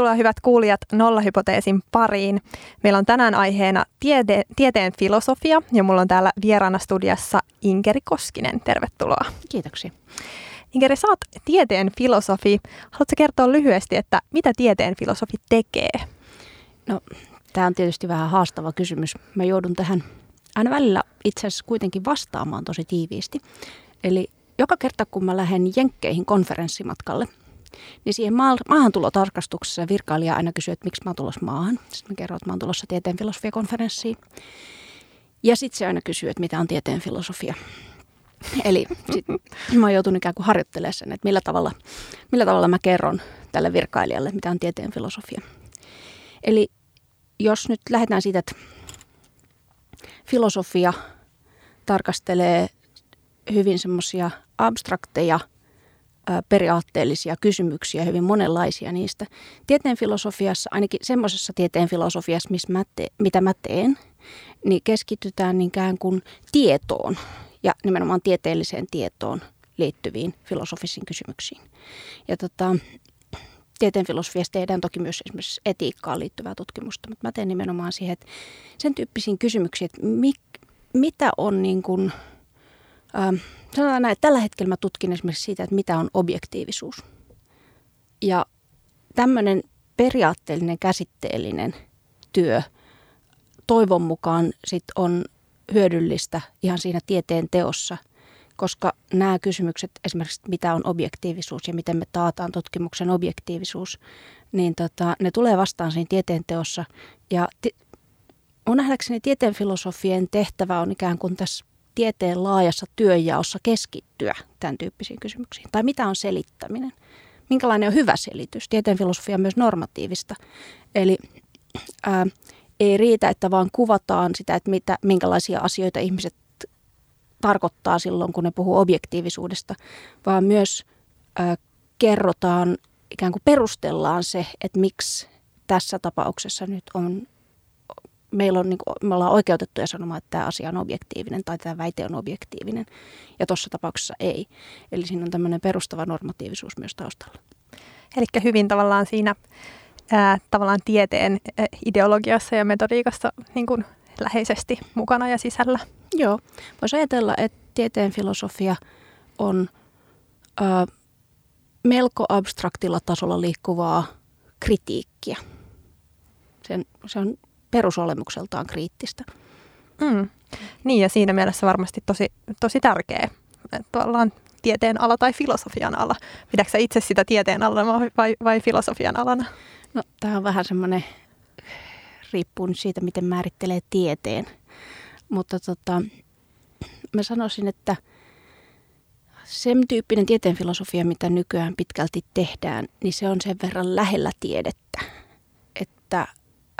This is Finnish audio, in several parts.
Tervetuloa hyvät kuulijat Nollahypoteesin pariin. Meillä on tänään aiheena tiede- tieteen filosofia ja mulla on täällä vieraana studiassa Inkeri Koskinen. Tervetuloa. Kiitoksia. Inkeri, sä oot tieteen filosofi. Haluatko kertoa lyhyesti, että mitä tieteen filosofi tekee? No, tämä on tietysti vähän haastava kysymys. Mä joudun tähän aina välillä itse asiassa kuitenkin vastaamaan tosi tiiviisti. Eli joka kerta, kun mä lähden Jenkkeihin konferenssimatkalle, niin siihen maahantulotarkastuksessa virkailija aina kysyy, että miksi mä oon tulossa maahan. Sitten mä kerron, että mä oon tulossa tieteen filosofiakonferenssiin. Ja sitten se aina kysyy, että mitä on tieteen filosofia. Eli sit mä oon joutunut ikään kuin harjoittelemaan sen, että millä tavalla, millä tavalla mä kerron tälle virkailijalle, mitä on tieteen filosofia. Eli jos nyt lähdetään siitä, että filosofia tarkastelee hyvin semmoisia abstrakteja, periaatteellisia kysymyksiä, hyvin monenlaisia niistä. Tieteen filosofiassa, ainakin semmoisessa tieteen filosofiassa, missä mä te, mitä mä teen, niin keskitytään ikään kuin tietoon ja nimenomaan tieteelliseen tietoon liittyviin filosofisiin kysymyksiin. Ja tota, tieteen filosofiassa tehdään toki myös esimerkiksi etiikkaan liittyvää tutkimusta, mutta mä teen nimenomaan siihen, että sen tyyppisiin kysymyksiin, että mik, mitä on niin kuin, ähm, sanotaan näin, että tällä hetkellä mä tutkin esimerkiksi siitä, että mitä on objektiivisuus. Ja tämmöinen periaatteellinen, käsitteellinen työ toivon mukaan sit on hyödyllistä ihan siinä tieteen teossa, koska nämä kysymykset, esimerkiksi mitä on objektiivisuus ja miten me taataan tutkimuksen objektiivisuus, niin tota, ne tulee vastaan siinä tieteen teossa. Ja t- mun nähdäkseni tieteen filosofien tehtävä on ikään kuin tässä tieteen laajassa työjaossa keskittyä tämän tyyppisiin kysymyksiin. Tai mitä on selittäminen? Minkälainen on hyvä selitys? Tieteen filosofia on myös normatiivista. Eli ää, ei riitä, että vaan kuvataan sitä, että mitä, minkälaisia asioita ihmiset tarkoittaa silloin, kun ne puhuu objektiivisuudesta, vaan myös ää, kerrotaan, ikään kuin perustellaan se, että miksi tässä tapauksessa nyt on meillä on, niin kuin, me ollaan oikeutettuja sanomaan, että tämä asia on objektiivinen tai tämä väite on objektiivinen. Ja tuossa tapauksessa ei. Eli siinä on tämmöinen perustava normatiivisuus myös taustalla. Eli hyvin tavallaan siinä ää, tavallaan tieteen ideologiassa ja metodiikassa niin kuin läheisesti mukana ja sisällä. Joo, voisi ajatella, että tieteen filosofia on ää, melko abstraktilla tasolla liikkuvaa kritiikkiä. Sen, se on perusolemukseltaan kriittistä. Mm. Niin ja siinä mielessä varmasti tosi, tosi tärkeä. Että ollaan tieteen ala tai filosofian ala. Pidätkö itse sitä tieteen alana vai, vai filosofian alana? No tämä on vähän semmoinen, riippuu siitä, miten määrittelee tieteen. Mutta tota, mä sanoisin, että sen tyyppinen tieteen filosofia, mitä nykyään pitkälti tehdään, niin se on sen verran lähellä tiedettä, että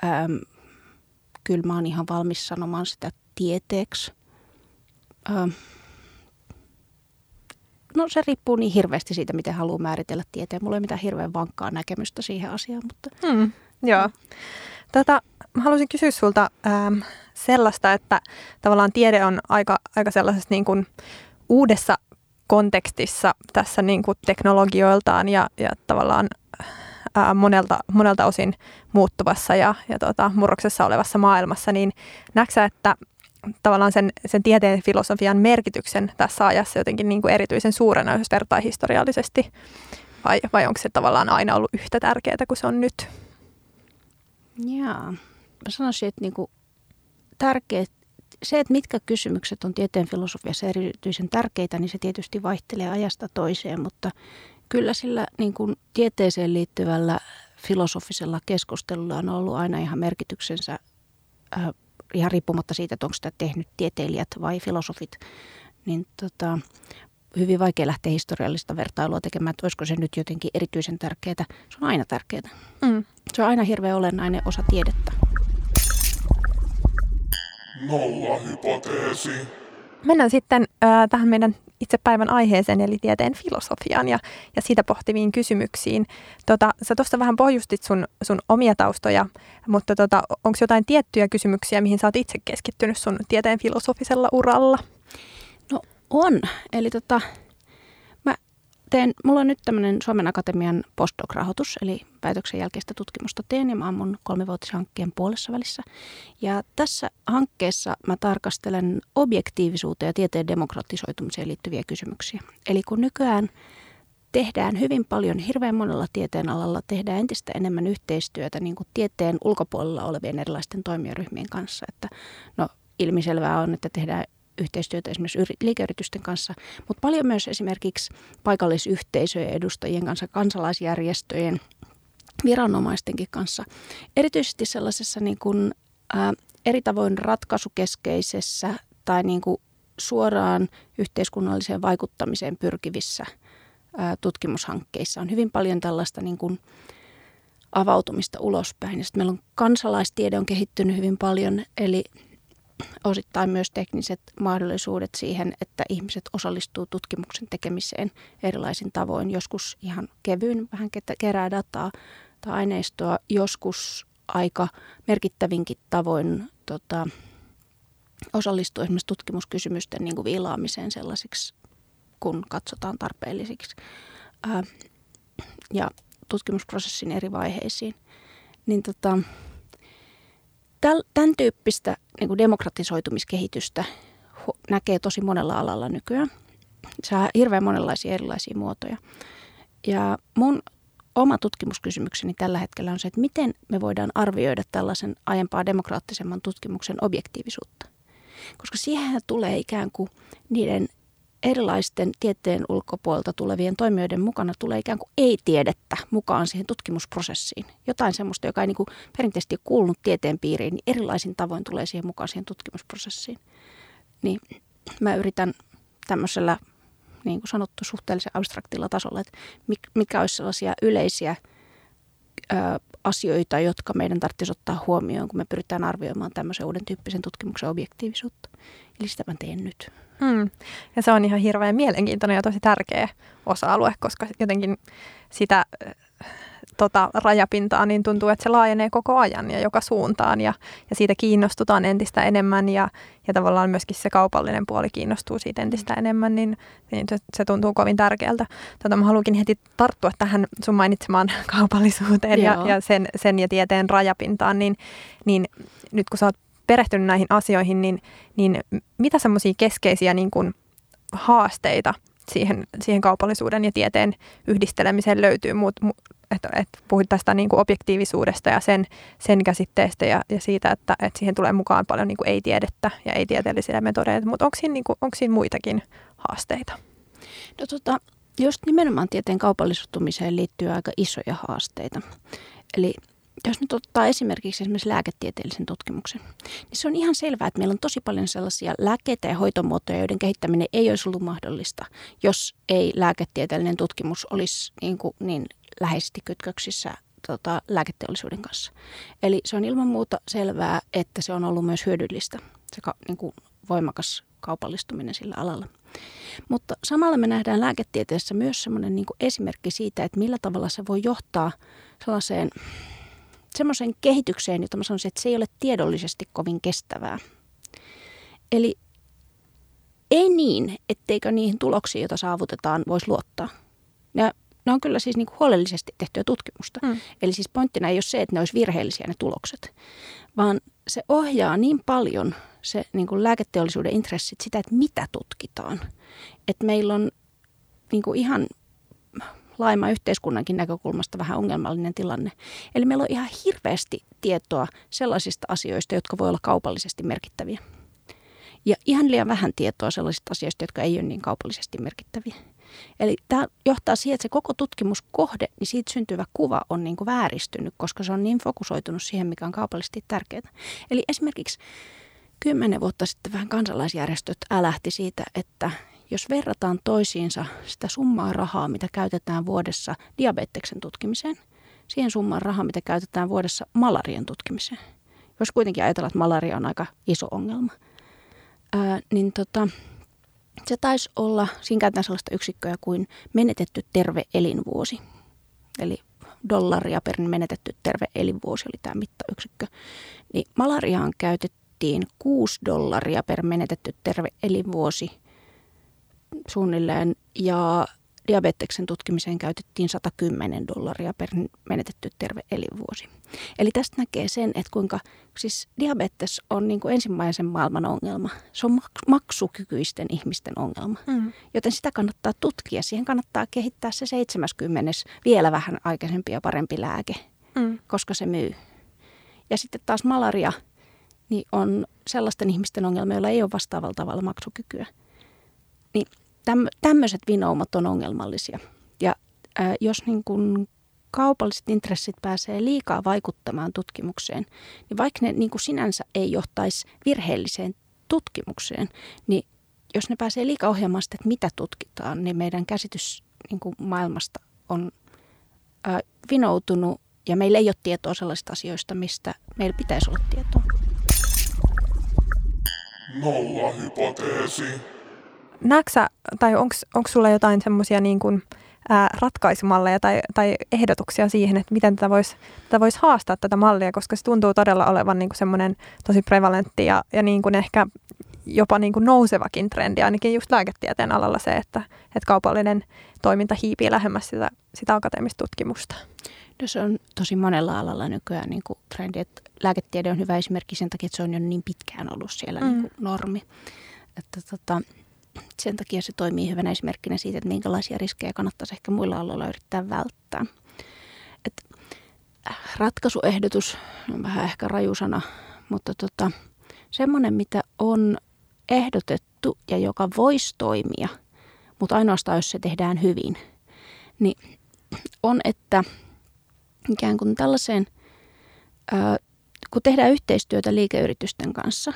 äm, kyllä mä oon ihan valmis sanomaan sitä tieteeksi. Ö, no se riippuu niin hirveästi siitä, miten haluaa määritellä tieteen. Mulla ei mitään hirveän vankkaa näkemystä siihen asiaan. Mutta... Hmm, joo. Tota, mä haluaisin kysyä sulta ähm, sellaista, että tavallaan tiede on aika, aika sellaisessa niin kuin uudessa kontekstissa tässä niin kuin teknologioiltaan ja, ja tavallaan ää, monelta, monelta osin muuttuvassa ja, ja tota, murroksessa olevassa maailmassa, niin näetkö että tavallaan sen, sen tieteen filosofian merkityksen tässä ajassa jotenkin niin kuin erityisen suurena, jos vertaa historiallisesti, vai, vai onko se tavallaan aina ollut yhtä tärkeää kuin se on nyt? Jaa, mä sanoisin, että niin kuin tärkeä, se, että mitkä kysymykset on tieteen filosofiassa erityisen tärkeitä, niin se tietysti vaihtelee ajasta toiseen, mutta Kyllä sillä niin kuin tieteeseen liittyvällä filosofisella keskustelulla on ollut aina ihan merkityksensä äh, ihan riippumatta siitä, että onko sitä tehnyt tieteilijät vai filosofit. Niin tota, hyvin vaikea lähteä historiallista vertailua tekemään, että olisiko se nyt jotenkin erityisen tärkeää. Se on aina tärkeää. Mm. Se on aina hirveän olennainen osa tiedettä. Nolla hypoteesi. Mennään sitten äh, tähän meidän itse päivän aiheeseen, eli tieteen filosofiaan ja, ja siitä pohtiviin kysymyksiin. Tota, sä tuossa vähän pohjustit sun, sun omia taustoja, mutta tota, onko jotain tiettyjä kysymyksiä, mihin sä oot itse keskittynyt sun tieteen filosofisella uralla? No On. Eli tota, teen, mulla on nyt tämmöinen Suomen Akatemian postdoc-rahoitus, eli päätöksen jälkeistä tutkimusta teen, ja mä oon mun kolmivuotishankkeen puolessa välissä. Ja tässä hankkeessa mä tarkastelen objektiivisuuteen ja tieteen demokratisoitumiseen liittyviä kysymyksiä. Eli kun nykyään tehdään hyvin paljon, hirveän monella tieteen alalla tehdään entistä enemmän yhteistyötä niin kuin tieteen ulkopuolella olevien erilaisten toimijaryhmien kanssa. Että, no, ilmiselvää on, että tehdään yhteistyötä esimerkiksi liikeyritysten kanssa, mutta paljon myös esimerkiksi paikallisyhteisöjen edustajien kanssa, kansalaisjärjestöjen, viranomaistenkin kanssa. Erityisesti sellaisessa niin kuin, ää, eri tavoin ratkaisukeskeisessä tai niin kuin suoraan yhteiskunnalliseen vaikuttamiseen pyrkivissä ää, tutkimushankkeissa on hyvin paljon tällaista niin kuin avautumista ulospäin. sitten meillä on kansalaistiede on kehittynyt hyvin paljon, eli osittain myös tekniset mahdollisuudet siihen, että ihmiset osallistuu tutkimuksen tekemiseen erilaisin tavoin. Joskus ihan kevyin vähän kerää dataa tai aineistoa, joskus aika merkittävinkin tavoin tota, osallistuu esimerkiksi tutkimuskysymysten niin kuin viilaamiseen sellaisiksi, kun katsotaan tarpeellisiksi. Ää, ja tutkimusprosessin eri vaiheisiin. Niin tota, tämän tyyppistä niin kuin demokratisoitumiskehitystä näkee tosi monella alalla nykyään. Saa hirveän monenlaisia erilaisia muotoja. Ja mun oma tutkimuskysymykseni tällä hetkellä on se, että miten me voidaan arvioida tällaisen aiempaa demokraattisemman tutkimuksen objektiivisuutta. Koska siihen tulee ikään kuin niiden erilaisten tieteen ulkopuolelta tulevien toimijoiden mukana tulee ikään kuin ei-tiedettä mukaan siihen tutkimusprosessiin. Jotain semmoista, joka ei niin kuin perinteisesti kuulunut tieteen piiriin, niin erilaisin tavoin tulee siihen mukaan siihen tutkimusprosessiin. Niin mä yritän tämmöisellä, niin kuin sanottu, suhteellisen abstraktilla tasolla, että mitkä olisi sellaisia yleisiä ö, asioita, jotka meidän tarvitsisi ottaa huomioon, kun me pyritään arvioimaan tämmöisen uuden tyyppisen tutkimuksen objektiivisuutta. Eli sitä mä teen nyt. Mm. Ja se on ihan hirveän mielenkiintoinen ja tosi tärkeä osa-alue, koska jotenkin sitä tota, rajapintaa niin tuntuu, että se laajenee koko ajan ja joka suuntaan ja, ja siitä kiinnostutaan entistä enemmän ja, ja tavallaan myöskin se kaupallinen puoli kiinnostuu siitä entistä enemmän, niin, niin se, se tuntuu kovin tärkeältä. Tota, mä haluankin heti tarttua tähän sun mainitsemaan kaupallisuuteen ja, ja sen, sen ja tieteen rajapintaan, niin, niin nyt kun sä oot perehtynyt näihin asioihin, niin, niin mitä semmoisia keskeisiä niin kuin haasteita siihen, siihen kaupallisuuden ja tieteen yhdistelemiseen löytyy? Muut, mu, että, että puhuit tästä niin kuin objektiivisuudesta ja sen, sen käsitteestä ja, ja siitä, että, että siihen tulee mukaan paljon niin kuin ei-tiedettä ja ei-tieteellisiä metodeja, mutta onko siinä, niin kuin, onko siinä muitakin haasteita? No tota, just nimenomaan tieteen kaupallistumiseen liittyy aika isoja haasteita. Eli jos nyt ottaa esimerkiksi esimerkiksi lääketieteellisen tutkimuksen, niin se on ihan selvää, että meillä on tosi paljon sellaisia lääkkeitä ja hoitomuotoja, joiden kehittäminen ei olisi ollut mahdollista, jos ei lääketieteellinen tutkimus olisi niin, kuin niin läheisesti kytköksissä tota, lääketeollisuuden kanssa. Eli se on ilman muuta selvää, että se on ollut myös hyödyllistä, se ka, niin kuin voimakas kaupallistuminen sillä alalla. Mutta samalla me nähdään lääketieteessä myös sellainen niin esimerkki siitä, että millä tavalla se voi johtaa sellaiseen semmoiseen kehitykseen, jota mä sanoisin, että se ei ole tiedollisesti kovin kestävää. Eli ei niin, etteikö niihin tuloksiin, joita saavutetaan, voisi luottaa. Ja ne on kyllä siis niin kuin huolellisesti tehtyä tutkimusta. Mm. Eli siis pointtina ei ole se, että ne olisi virheellisiä ne tulokset, vaan se ohjaa niin paljon se niin kuin lääketeollisuuden intressit sitä, että mitä tutkitaan. Että meillä on niin kuin ihan laajemman yhteiskunnankin näkökulmasta vähän ongelmallinen tilanne. Eli meillä on ihan hirveästi tietoa sellaisista asioista, jotka voi olla kaupallisesti merkittäviä. Ja ihan liian vähän tietoa sellaisista asioista, jotka ei ole niin kaupallisesti merkittäviä. Eli tämä johtaa siihen, että se koko tutkimuskohde, niin siitä syntyvä kuva on niin kuin vääristynyt, koska se on niin fokusoitunut siihen, mikä on kaupallisesti tärkeää. Eli esimerkiksi kymmenen vuotta sitten vähän kansalaisjärjestöt älähti siitä, että jos verrataan toisiinsa sitä summaa rahaa, mitä käytetään vuodessa diabeteksen tutkimiseen, siihen summaan rahaa, mitä käytetään vuodessa malarian tutkimiseen, jos kuitenkin ajatellaan, että malaria on aika iso ongelma, ää, niin tota, se taisi olla, siinä käytetään sellaista yksikköä kuin menetetty terve elinvuosi. Eli dollaria per menetetty terve elinvuosi oli tämä mittayksikkö. Niin malariaan käytettiin 6 dollaria per menetetty terve elinvuosi suunnilleen ja diabeteksen tutkimiseen käytettiin 110 dollaria per menetetty terve elinvuosi. Eli tästä näkee sen, että kuinka siis diabetes on niin kuin ensimmäisen maailman ongelma. Se on maksukykyisten ihmisten ongelma. Mm. Joten sitä kannattaa tutkia. Siihen kannattaa kehittää se 70 vielä vähän aikaisempi ja parempi lääke, mm. koska se myy. Ja sitten taas malaria niin on sellaisten ihmisten ongelma, joilla ei ole vastaavalla tavalla maksukykyä. Niin tämmöiset vinoumat on ongelmallisia. Ja ää, jos niin kun kaupalliset intressit pääsee liikaa vaikuttamaan tutkimukseen, niin vaikka ne niin kuin sinänsä ei johtaisi virheelliseen tutkimukseen, niin jos ne pääsee liikaa ohjaamaan sitä, että mitä tutkitaan, niin meidän käsitys niin kuin maailmasta on ää, vinoutunut ja meillä ei ole tietoa sellaisista asioista, mistä meillä pitäisi olla tietoa. Nolla hypoteesi näetkö tai onko sulla jotain semmoisia niin kuin, ää, ratkaisumalleja tai, tai ehdotuksia siihen, että miten tätä voisi tätä vois haastaa tätä mallia, koska se tuntuu todella olevan niin kuin semmoinen tosi prevalentti ja, ja niin kuin ehkä jopa niin kuin nousevakin trendi, ainakin just lääketieteen alalla se, että, että kaupallinen toiminta hiipii lähemmäs sitä, sitä akateemista tutkimusta. No se on tosi monella alalla nykyään niin kuin trendi, että lääketiede on hyvä esimerkki sen takia, että se on jo niin pitkään ollut siellä mm. niin kuin normi. Että tota, sen takia se toimii hyvänä esimerkkinä siitä, että minkälaisia riskejä kannattaisi ehkä muilla aloilla yrittää välttää. Et äh, ratkaisuehdotus on vähän ehkä rajusana, mutta tota, semmoinen, mitä on ehdotettu ja joka voisi toimia, mutta ainoastaan jos se tehdään hyvin, niin on, että ikään kuin tällaiseen, ää, kun tehdään yhteistyötä liikeyritysten kanssa,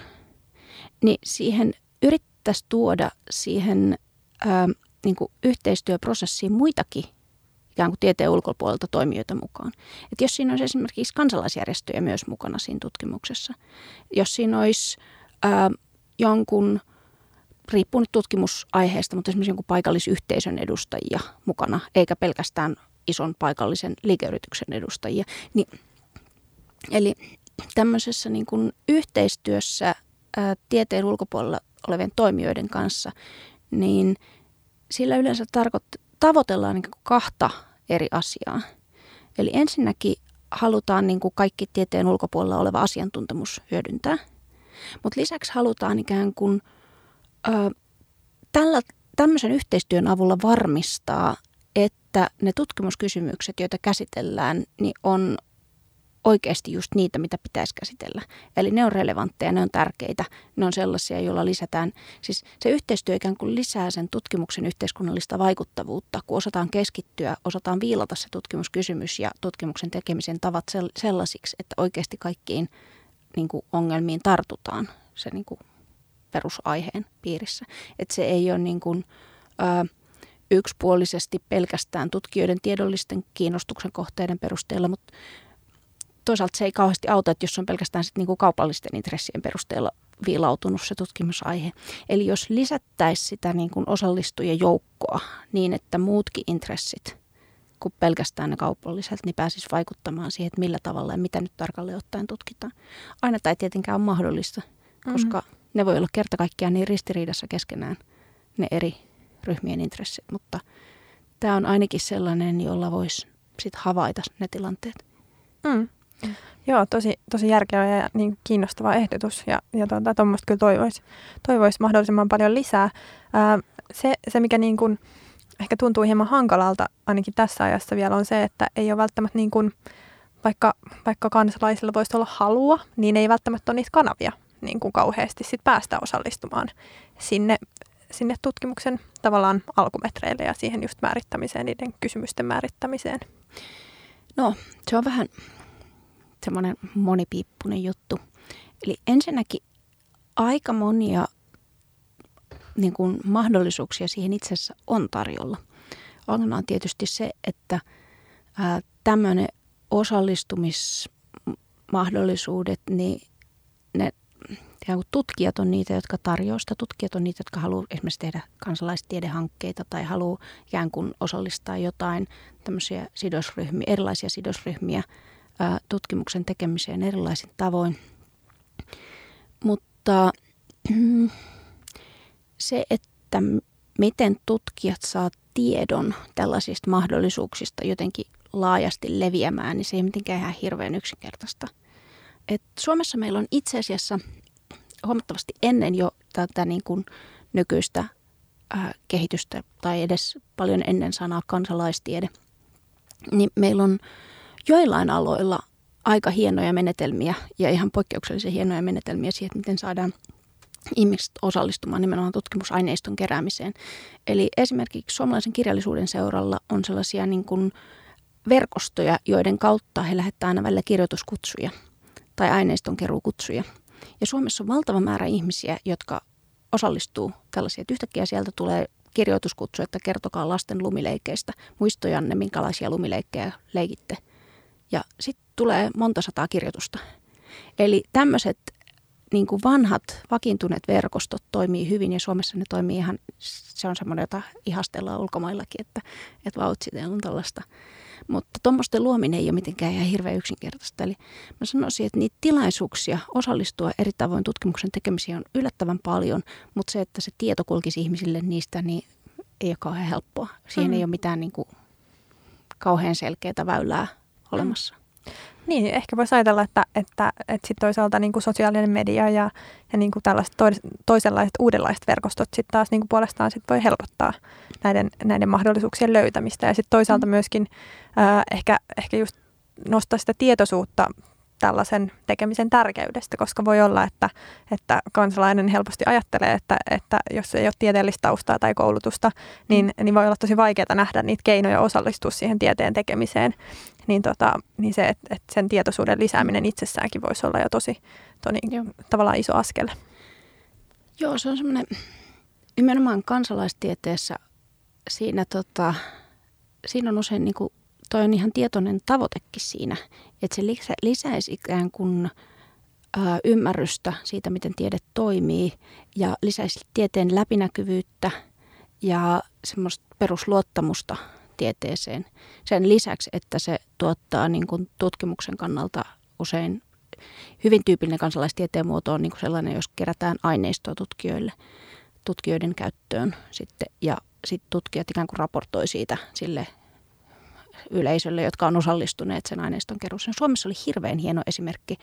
niin siihen yrittää yrittäisi tuoda siihen ää, niin kuin yhteistyöprosessiin muitakin ikään kuin tieteen ulkopuolelta toimijoita mukaan. Et jos siinä olisi esimerkiksi kansalaisjärjestöjä myös mukana siinä tutkimuksessa, jos siinä olisi ää, jonkun, riippuu nyt tutkimusaiheesta, mutta esimerkiksi jonkun paikallisyhteisön edustajia mukana, eikä pelkästään ison paikallisen liikeyrityksen edustajia, niin Eli tämmöisessä niin kuin yhteistyössä ää, tieteen ulkopuolella olevien toimijoiden kanssa, niin sillä yleensä tarkoit- tavoitellaan niin kahta eri asiaa. Eli ensinnäkin halutaan niin kuin kaikki tieteen ulkopuolella oleva asiantuntemus hyödyntää, mutta lisäksi halutaan ikään kuin ö, tällä, tämmöisen yhteistyön avulla varmistaa, että ne tutkimuskysymykset, joita käsitellään, niin on oikeasti just niitä, mitä pitäisi käsitellä. Eli ne on relevantteja, ne on tärkeitä, ne on sellaisia, joilla lisätään, siis se yhteistyö ikään kuin lisää sen tutkimuksen yhteiskunnallista vaikuttavuutta, kun osataan keskittyä, osataan viilata se tutkimuskysymys ja tutkimuksen tekemisen tavat sellaisiksi, että oikeasti kaikkiin niin kuin ongelmiin tartutaan se niin kuin perusaiheen piirissä. Että se ei ole niin kuin, ää, yksipuolisesti pelkästään tutkijoiden tiedollisten kiinnostuksen kohteiden perusteella, mutta toisaalta se ei kauheasti auta, että jos on pelkästään sit niinku kaupallisten intressien perusteella viilautunut se tutkimusaihe. Eli jos lisättäisiin sitä niin kuin osallistujien joukkoa niin, että muutkin intressit kuin pelkästään ne kaupalliset, niin pääsisi vaikuttamaan siihen, että millä tavalla ja mitä nyt tarkalleen ottaen tutkitaan. Aina ei tietenkään ole mahdollista, koska mm-hmm. ne voi olla kerta kaikkiaan niin ristiriidassa keskenään ne eri ryhmien intressit, mutta tämä on ainakin sellainen, jolla voisi sitten havaita ne tilanteet. Mm. Joo, tosi, tosi järkevä ja niin kiinnostava ehdotus ja, ja tuota, tuommoista kyllä toivoisi toivois mahdollisimman paljon lisää. Ää, se, se, mikä niin kuin ehkä tuntuu hieman hankalalta ainakin tässä ajassa vielä on se, että ei ole välttämättä niin kuin, vaikka, vaikka kansalaisilla voisi olla halua, niin ei välttämättä ole niitä kanavia niin kuin kauheasti sit päästä osallistumaan sinne, sinne tutkimuksen tavallaan alkumetreille ja siihen just määrittämiseen, niiden kysymysten määrittämiseen. No, se on vähän semmoinen monipiippunen juttu. Eli ensinnäkin aika monia niin kuin mahdollisuuksia siihen itse asiassa on tarjolla. Ongelma on tietysti se, että tämmöinen osallistumismahdollisuudet, niin ne tutkijat on niitä, jotka tarjoavat sitä. Tutkijat on niitä, jotka haluaa esimerkiksi tehdä kansalaistiedehankkeita tai haluaa ikään kuin osallistaa jotain tämmöisiä sidosryhmiä, erilaisia sidosryhmiä – tutkimuksen tekemiseen erilaisin tavoin. Mutta se, että miten tutkijat saa tiedon tällaisista mahdollisuuksista jotenkin laajasti leviämään, niin se ei mitenkään ihan hirveän yksinkertaista. Et Suomessa meillä on itse asiassa huomattavasti ennen jo tätä niin kuin nykyistä ää, kehitystä tai edes paljon ennen sanaa kansalaistiede, niin meillä on joillain aloilla aika hienoja menetelmiä ja ihan poikkeuksellisen hienoja menetelmiä siihen, miten saadaan ihmiset osallistumaan nimenomaan tutkimusaineiston keräämiseen. Eli esimerkiksi suomalaisen kirjallisuuden seuralla on sellaisia niin kuin verkostoja, joiden kautta he lähettävät aina välillä kirjoituskutsuja tai aineiston keruukutsuja. Ja Suomessa on valtava määrä ihmisiä, jotka osallistuu tällaisia. Että yhtäkkiä sieltä tulee kirjoituskutsu, että kertokaa lasten lumileikeistä, muistojanne, minkälaisia lumileikkejä leikitte. Ja sitten tulee monta sataa kirjoitusta. Eli tämmöiset niin kuin vanhat vakiintuneet verkostot toimii hyvin ja Suomessa ne toimii ihan, se on semmoinen, jota ihastellaan ulkomaillakin, että, että vautsi, on tällaista. Mutta tuommoisten luominen ei ole mitenkään ihan hirveän yksinkertaista. Eli mä sanoisin, että niitä tilaisuuksia osallistua eri tavoin tutkimuksen tekemiseen on yllättävän paljon, mutta se, että se tieto kulkisi ihmisille niistä, niin ei ole kauhean helppoa. Siihen mm. ei ole mitään niin kuin, kauhean selkeää väylää olemassa. Niin, ehkä voisi ajatella, että, että, että sit toisaalta niin kuin sosiaalinen media ja, ja niin kuin tällaiset tois, toisenlaiset uudenlaiset verkostot sitten taas niin kuin puolestaan sit voi helpottaa näiden, näiden mahdollisuuksien löytämistä. Ja sitten toisaalta mm. myöskin äh, ehkä, ehkä just nostaa sitä tietoisuutta tällaisen tekemisen tärkeydestä, koska voi olla, että, että kansalainen helposti ajattelee, että, että jos ei ole tieteellistä taustaa tai koulutusta, niin, mm. niin voi olla tosi vaikeaa nähdä niitä keinoja osallistua siihen tieteen tekemiseen. Niin, tota, niin se, että, että sen tietoisuuden lisääminen itsessäänkin voisi olla jo tosi toni, tavallaan iso askel. Joo, se on semmoinen nimenomaan kansalaistieteessä siinä, tota, siinä on usein niin kuin toi on ihan tietoinen tavoitekin siinä, että se lisä, lisäisi ikään kuin ymmärrystä siitä, miten tiede toimii ja lisäisi tieteen läpinäkyvyyttä ja semmoista perusluottamusta tieteeseen. Sen lisäksi, että se tuottaa niin kuin tutkimuksen kannalta usein hyvin tyypillinen kansalaistieteen muoto on niin kuin sellainen, jos kerätään aineistoa tutkijoille, tutkijoiden käyttöön sitten ja sitten tutkijat ikään kuin raportoi siitä sille yleisölle, jotka on osallistuneet sen aineiston keruuseen. Suomessa oli hirveän hieno esimerkki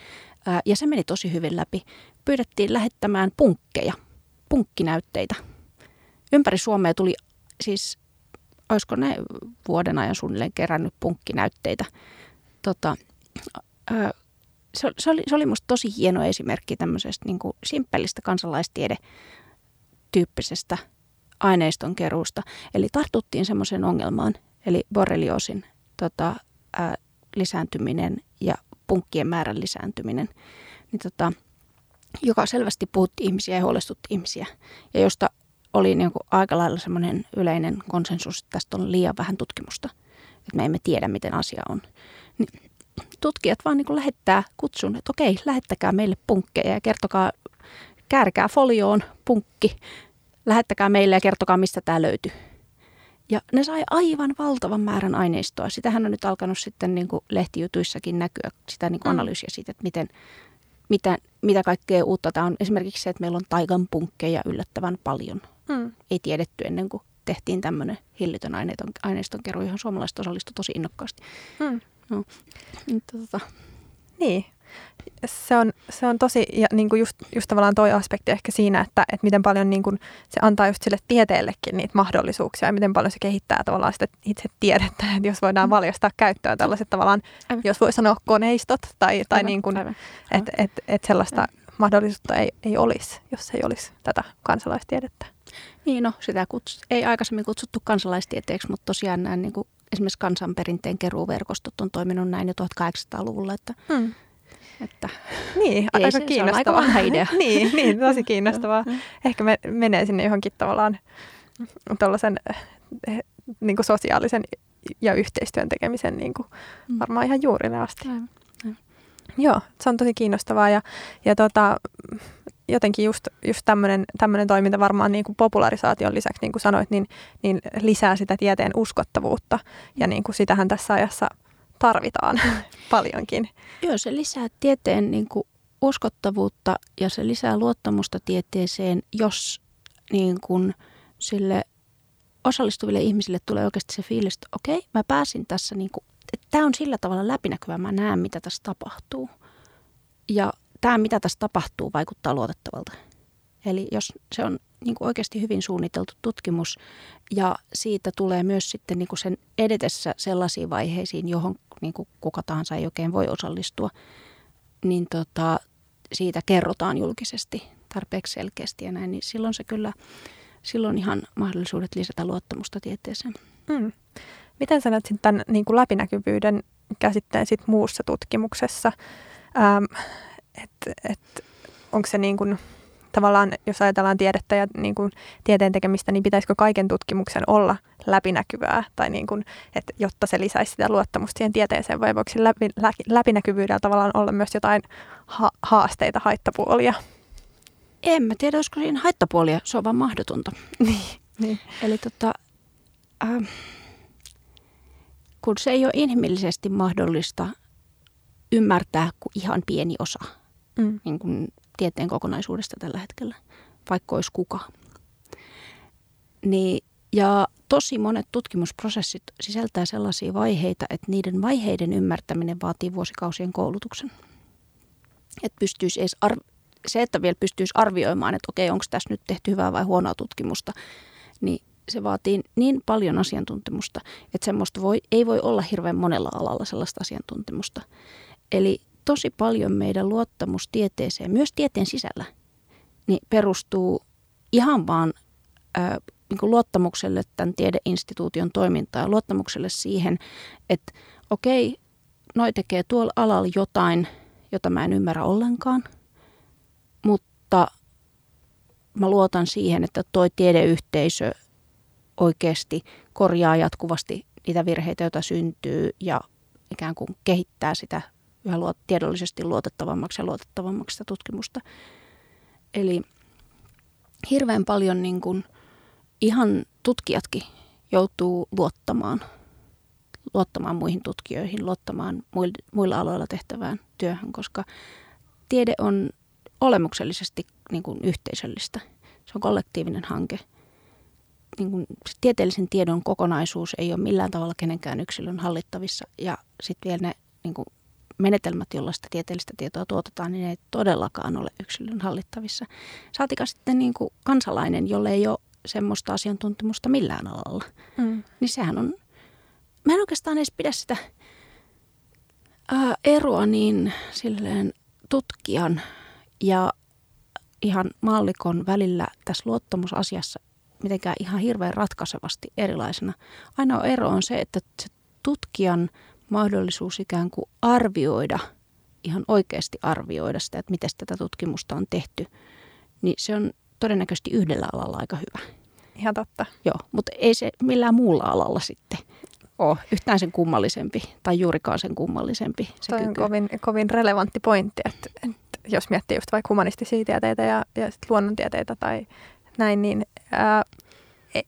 ja se meni tosi hyvin läpi. Pyydettiin lähettämään punkkeja, punkkinäytteitä. Ympäri Suomea tuli siis, olisiko ne vuoden ajan suunnilleen kerännyt punkkinäytteitä. Tota, se, se, oli, se oli musta tosi hieno esimerkki tämmöisestä niin kuin simppelistä kansalaistiede tyyppisestä aineiston keruusta. Eli tartuttiin semmoiseen ongelmaan, eli borrelioosin tota, ää, lisääntyminen ja punkkien määrän lisääntyminen, niin tota, joka selvästi puhutti ihmisiä ja huolestutti ihmisiä. Ja josta oli niin kuin aika lailla semmoinen yleinen konsensus, että tästä on liian vähän tutkimusta. Että me emme tiedä, miten asia on. Niin tutkijat vaan niin kuin lähettää kutsun, että okei, lähettäkää meille punkkeja ja kertokaa, käärkää folioon punkki, lähettäkää meille ja kertokaa, mistä tämä löytyy. Ja ne sai aivan valtavan määrän aineistoa. Sitähän on nyt alkanut sitten niin kuin lehtijutuissakin näkyä, sitä niin kuin mm. analyysiä siitä, että miten, mitä, mitä kaikkea uutta tämä on. Esimerkiksi se, että meillä on taigan punkkeja yllättävän paljon. Mm. Ei tiedetty ennen kuin tehtiin tämmöinen hillitön aineiston, aineiston keruu, johon suomalaiset osallistuivat tosi innokkaasti. Mm. No, tota. niin, se on, se on tosi, ja niin kuin just, just tavallaan toi aspekti ehkä siinä, että, että miten paljon niin kuin se antaa just sille tieteellekin niitä mahdollisuuksia ja miten paljon se kehittää tavallaan sitä itse tiedettä, että jos voidaan mm. valjastaa käyttöön tällaiset tavallaan, aivan. jos voi sanoa koneistot tai, tai niin kuin, että et, et sellaista aivan. mahdollisuutta ei, ei olisi, jos ei olisi tätä kansalaistiedettä. Niin no, sitä kuts, ei aikaisemmin kutsuttu kansalaistieteeksi, mutta tosiaan nämä niin kuin esimerkiksi kansanperinteen keruuverkostot on toiminut näin jo 1800-luvulla, että hmm että niin, aika se, kiinnostavaa. Se on aika idea. niin, niin, tosi kiinnostavaa. Ehkä me menee sinne johonkin tavallaan tuollaisen eh, niin kuin sosiaalisen ja yhteistyön tekemisen niin kuin mm. varmaan ihan juurille asti. Aivan. Joo, se on tosi kiinnostavaa ja, ja tota, jotenkin just, just tämmöinen toiminta varmaan niin kuin popularisaation lisäksi, niin kuin sanoit, niin, niin lisää sitä tieteen uskottavuutta ja niin kuin sitähän tässä ajassa tarvitaan paljonkin. Joo, se lisää tieteen niin kuin uskottavuutta ja se lisää luottamusta tieteeseen, jos niin kuin sille osallistuville ihmisille tulee oikeasti se fiilis, että okei, mä pääsin tässä, niin kuin, että tämä on sillä tavalla läpinäkyvä, mä näen mitä tässä tapahtuu. Ja tämä, mitä tässä tapahtuu, vaikuttaa luotettavalta. Eli jos se on niin kuin oikeasti hyvin suunniteltu tutkimus ja siitä tulee myös sitten niin kuin sen edetessä sellaisiin vaiheisiin, johon niin kuin kuka tahansa ei oikein voi osallistua, niin tota, siitä kerrotaan julkisesti tarpeeksi selkeästi ja näin, niin silloin se kyllä, silloin ihan mahdollisuudet lisätä luottamusta tieteeseen. Mm. Miten sä näet tämän niin kuin läpinäkyvyyden käsitteen sit muussa tutkimuksessa? Ähm, et, et, onko se niin kuin, tavallaan, jos ajatellaan tiedettä ja niin kuin tieteen tekemistä, niin pitäisikö kaiken tutkimuksen olla läpinäkyvää, tai niin kuin, että jotta se lisäisi sitä luottamusta siihen tieteeseen, vai voiko läpi, lä, läpinäkyvyydellä tavallaan olla myös jotain ha- haasteita, haittapuolia? En mä tiedä, olisiko siinä haittapuolia, se on vaan mahdotonta. niin, niin. Eli tota, äh, kun se ei ole inhimillisesti mahdollista ymmärtää kuin ihan pieni osa mm. niin kuin tieteen kokonaisuudesta tällä hetkellä, vaikka olisi kuka. Niin, ja tosi monet tutkimusprosessit sisältää sellaisia vaiheita, että niiden vaiheiden ymmärtäminen vaatii vuosikausien koulutuksen. Että pystyisi edes arv- se, että vielä pystyisi arvioimaan, että okei, onko tässä nyt tehty hyvää vai huonoa tutkimusta, niin se vaatii niin paljon asiantuntemusta, että semmoista voi, ei voi olla hirveän monella alalla sellaista asiantuntemusta. Eli tosi paljon meidän luottamus tieteeseen, myös tieteen sisällä, niin perustuu ihan vaan ää, niin kuin luottamukselle tämän tiedeinstituution toimintaan, luottamukselle siihen, että okei, noi tekee tuolla alalla jotain, jota mä en ymmärrä ollenkaan, mutta mä luotan siihen, että toi tiedeyhteisö oikeasti korjaa jatkuvasti niitä virheitä, joita syntyy ja ikään kuin kehittää sitä yhä luot, tiedollisesti luotettavammaksi ja luotettavammaksi sitä tutkimusta. Eli hirveän paljon niin kuin ihan tutkijatkin joutuu luottamaan, luottamaan muihin tutkijoihin, luottamaan muilla aloilla tehtävään työhön, koska tiede on olemuksellisesti niin kuin yhteisöllistä. Se on kollektiivinen hanke. Niin kuin tieteellisen tiedon kokonaisuus ei ole millään tavalla kenenkään yksilön hallittavissa ja sitten vielä ne niin kuin menetelmät, joilla sitä tieteellistä tietoa tuotetaan, niin ei todellakaan ole yksilön hallittavissa. Saatika sitten niin kuin kansalainen, jolle ei ole semmoista asiantuntemusta millään alalla. Mm. Niin sehän on, mä en oikeastaan edes pidä sitä ää, eroa niin silleen tutkijan ja ihan mallikon välillä tässä luottamusasiassa mitenkään ihan hirveän ratkaisevasti erilaisena. Ainoa ero on se, että se tutkijan mahdollisuus ikään kuin arvioida, ihan oikeasti arvioida sitä, että miten tätä tutkimusta on tehty, niin se on todennäköisesti yhdellä alalla aika hyvä. Ihan totta. Joo, mutta ei se millään muulla alalla sitten ole yhtään sen kummallisempi tai juurikaan sen kummallisempi. Se Toi on kovin, kovin relevantti pointti, että, että jos miettii just vaikka humanistisia tieteitä ja, ja sit luonnontieteitä tai näin, niin ää,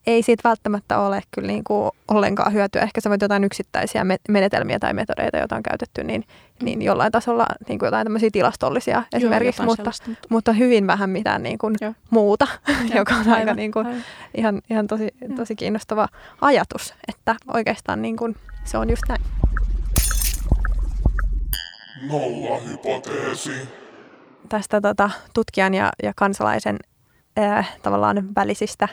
ei siitä välttämättä ole kyllä niin kuin ollenkaan hyötyä. Ehkä sä voit jotain yksittäisiä menetelmiä tai metodeita, joita on käytetty, niin, niin jollain tasolla niin kuin jotain tämmöisiä tilastollisia Joo, esimerkiksi, mutta, mutta hyvin vähän mitään niin kuin muuta, joka on aivan, aika niin kuin, ihan, ihan tosi, tosi kiinnostava ajatus, että oikeastaan niin kuin, se on just näin. Nolla hypoteesi. Tästä tota, tutkijan ja, ja kansalaisen äh, tavallaan välisistä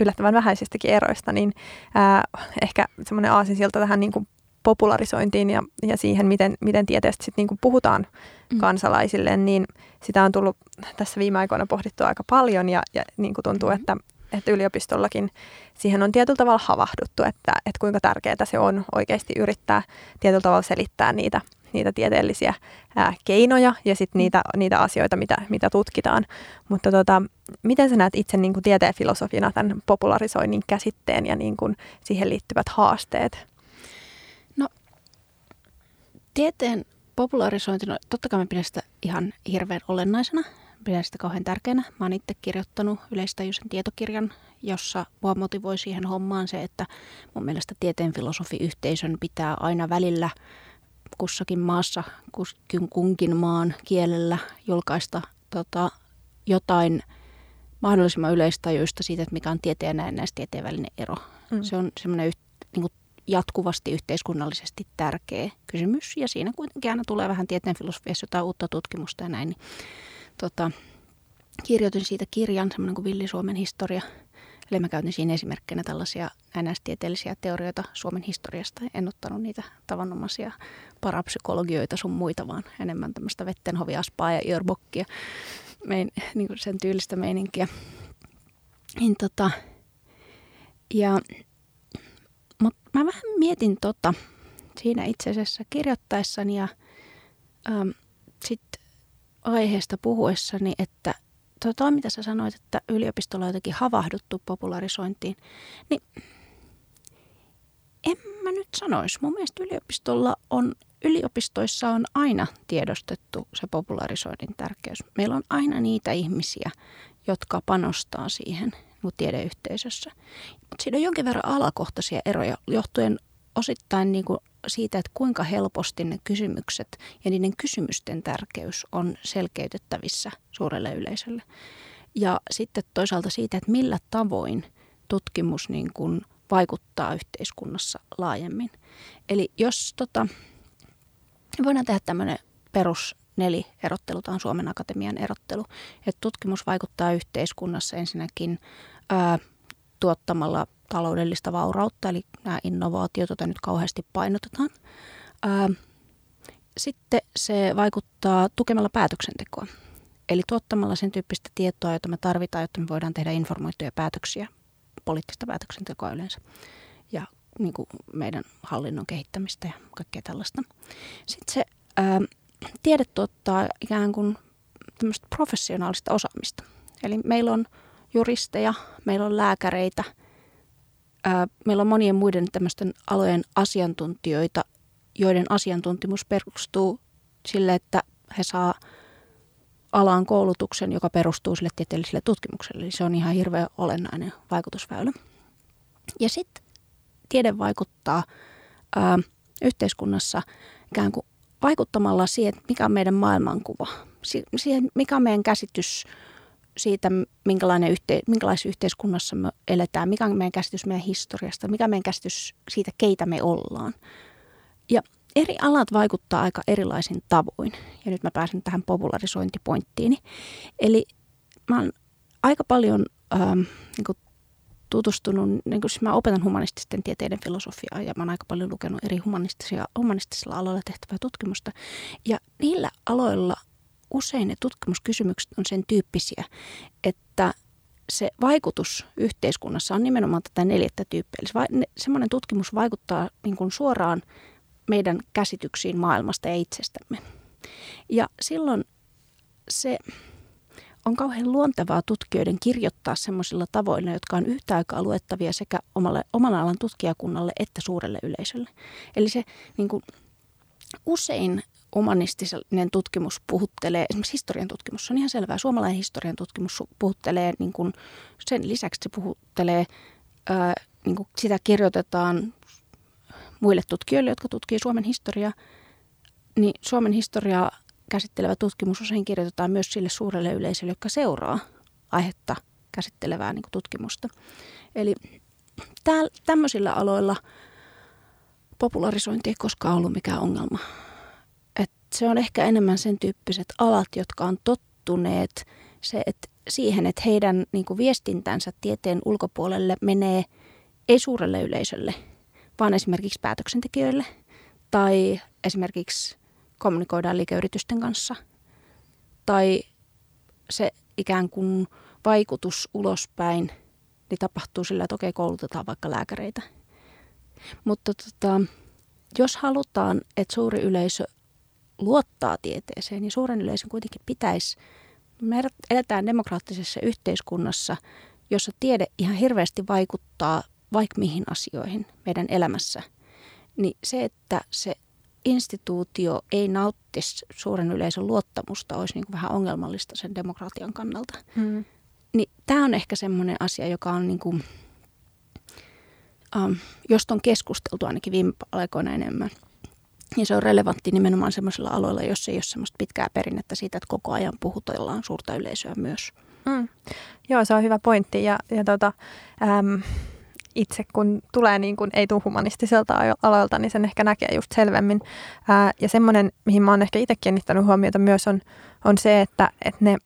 yllättävän vähäisistäkin eroista, niin äh, ehkä semmoinen aasinsilta tähän niin kuin popularisointiin ja, ja siihen, miten, miten tieteestä sit niin kuin puhutaan mm. kansalaisille, niin sitä on tullut tässä viime aikoina pohdittua aika paljon ja, ja niin kuin tuntuu, mm. että, että yliopistollakin siihen on tietyllä tavalla havahduttu, että, että kuinka tärkeää se on oikeasti yrittää tietyllä tavalla selittää niitä niitä tieteellisiä ää, keinoja ja sitten mm. niitä, niitä asioita, mitä, mitä tutkitaan. Mutta tota, miten sä näet itse niin kuin tieteen filosofina tämän popularisoinnin käsitteen ja niin kuin siihen liittyvät haasteet? No, tieteen popularisointi, no, totta kai mä pidän sitä ihan hirveän olennaisena. Pidän sitä kauhean tärkeänä. Mä oon itse kirjoittanut yleistajuisen tietokirjan, jossa mua motivoi siihen hommaan se, että mun mielestä tieteen filosofiyhteisön pitää aina välillä – kussakin maassa, kunkin maan kielellä julkaista tota, jotain mahdollisimman yleistajuista siitä, että mikä on tieteen ja näennäistieteen välinen ero. Mm. Se on semmoinen yh, niin kuin jatkuvasti yhteiskunnallisesti tärkeä kysymys. Ja siinä kuitenkin aina tulee vähän tieteen filosofiassa jotain uutta tutkimusta ja näin. Niin, tota, kirjoitin siitä kirjan, semmoinen kuin Villi Suomen historia. Eli mä käytin siinä esimerkkinä tällaisia NS-tieteellisiä teorioita Suomen historiasta. En ottanut niitä tavanomaisia parapsykologioita sun muita, vaan enemmän tämmöistä Vettenhoviaspaa ja Jörbokkia, mein, niin kuin sen tyylistä meininkiä. Niin tota, ja, mutta mä vähän mietin tota siinä itse asiassa kirjoittaessani ja sitten aiheesta puhuessani, että tuo, mitä sä sanoit, että yliopistolla on jotenkin havahduttu popularisointiin, niin en mä nyt sanoisi. Mun mielestä yliopistolla on, yliopistoissa on aina tiedostettu se popularisoinnin tärkeys. Meillä on aina niitä ihmisiä, jotka panostaa siihen niin tiedeyhteisössä. Mutta siinä on jonkin verran alakohtaisia eroja johtuen osittain niin kuin siitä, että kuinka helposti ne kysymykset ja niiden kysymysten tärkeys on selkeytettävissä suurelle yleisölle. Ja sitten toisaalta siitä, että millä tavoin tutkimus niin kuin vaikuttaa yhteiskunnassa laajemmin. Eli jos tota, voidaan tehdä tämmöinen perus neli-erottelu, tämä on Suomen Akatemian erottelu, että tutkimus vaikuttaa yhteiskunnassa ensinnäkin ää, tuottamalla taloudellista vaurautta, eli nämä innovaatiot, joita nyt kauheasti painotetaan. Sitten se vaikuttaa tukemalla päätöksentekoa, eli tuottamalla sen tyyppistä tietoa, jota me tarvitaan, jotta me voidaan tehdä informoituja päätöksiä, poliittista päätöksentekoa yleensä, ja niin kuin meidän hallinnon kehittämistä ja kaikkea tällaista. Sitten se ää, tiede tuottaa ikään kuin tämmöistä professionaalista osaamista. Eli meillä on juristeja, meillä on lääkäreitä, ää, meillä on monien muiden tämmöisten alojen asiantuntijoita, joiden asiantuntimus perustuu sille, että he saa alan koulutuksen, joka perustuu sille tieteelliselle tutkimukselle. Eli se on ihan hirveän olennainen vaikutusväylä. Ja sitten tiede vaikuttaa ää, yhteiskunnassa ikään kuin vaikuttamalla siihen, mikä on meidän maailmankuva, siihen, mikä on meidän käsitys siitä, minkälainen yhte, minkälaisessa yhteiskunnassa me eletään, mikä on meidän käsitys meidän historiasta, mikä on meidän käsitys siitä, keitä me ollaan. Ja eri alat vaikuttaa aika erilaisin tavoin. Ja nyt mä pääsen tähän popularisointipointtiini. Eli mä oon aika paljon ähm, niin tutustunut, niin kuin siis mä opetan humanististen tieteiden filosofiaa ja mä oon aika paljon lukenut eri humanistisia, humanistisilla aloilla tehtävää tutkimusta. Ja niillä aloilla usein ne tutkimuskysymykset on sen tyyppisiä, että se vaikutus yhteiskunnassa on nimenomaan tätä neljättä tyyppiä. Eli semmoinen tutkimus vaikuttaa niin kuin suoraan meidän käsityksiin maailmasta ja itsestämme. Ja silloin se on kauhean luontevaa tutkijoiden kirjoittaa semmoisilla tavoilla, jotka on yhtä aikaa luettavia sekä omalle, oman alan tutkijakunnalle että suurelle yleisölle. Eli se niin kuin, usein humanistinen tutkimus puhuttelee, esimerkiksi historian tutkimus on ihan selvää. Suomalainen historian tutkimus puhuttelee, niin kuin, sen lisäksi se puhuttelee, ää, niin kuin sitä kirjoitetaan muille tutkijoille, jotka tutkii Suomen historiaa, niin Suomen historiaa käsittelevä tutkimus usein kirjoitetaan myös sille suurelle yleisölle, joka seuraa aihetta käsittelevää niin tutkimusta. Eli tämmöisillä aloilla popularisointi ei koskaan ollut mikään ongelma. Se on ehkä enemmän sen tyyppiset alat, jotka on tottuneet se, että siihen, että heidän niin kuin viestintänsä tieteen ulkopuolelle menee ei suurelle yleisölle, vaan esimerkiksi päätöksentekijöille tai esimerkiksi kommunikoidaan liikeyritysten kanssa. Tai se ikään kuin vaikutus ulospäin niin tapahtuu sillä, että okei, koulutetaan vaikka lääkäreitä. Mutta tota, jos halutaan, että suuri yleisö luottaa tieteeseen, niin suuren yleisön kuitenkin pitäisi, me eletään demokraattisessa yhteiskunnassa, jossa tiede ihan hirveästi vaikuttaa vaikka mihin asioihin meidän elämässä, niin se, että se instituutio ei nauttisi suuren yleisön luottamusta, olisi niin kuin vähän ongelmallista sen demokratian kannalta. Hmm. Niin tämä on ehkä semmoinen asia, joka on, niin kuin, um, josta on keskusteltu ainakin viime aikoina enemmän. Ja se on relevantti nimenomaan semmoisilla aloilla, jossa ei ole semmoista pitkää perinnettä siitä, että koko ajan puhutellaan suurta yleisöä myös. Mm. Joo, se on hyvä pointti. Ja, ja tota, äm, itse, kun tulee niin kuin, ei tule humanistiselta aloilta, niin sen ehkä näkee just selvemmin. Ää, ja semmoinen, mihin mä oon ehkä itse kiinnittänyt huomiota myös, on, on se, että, että ne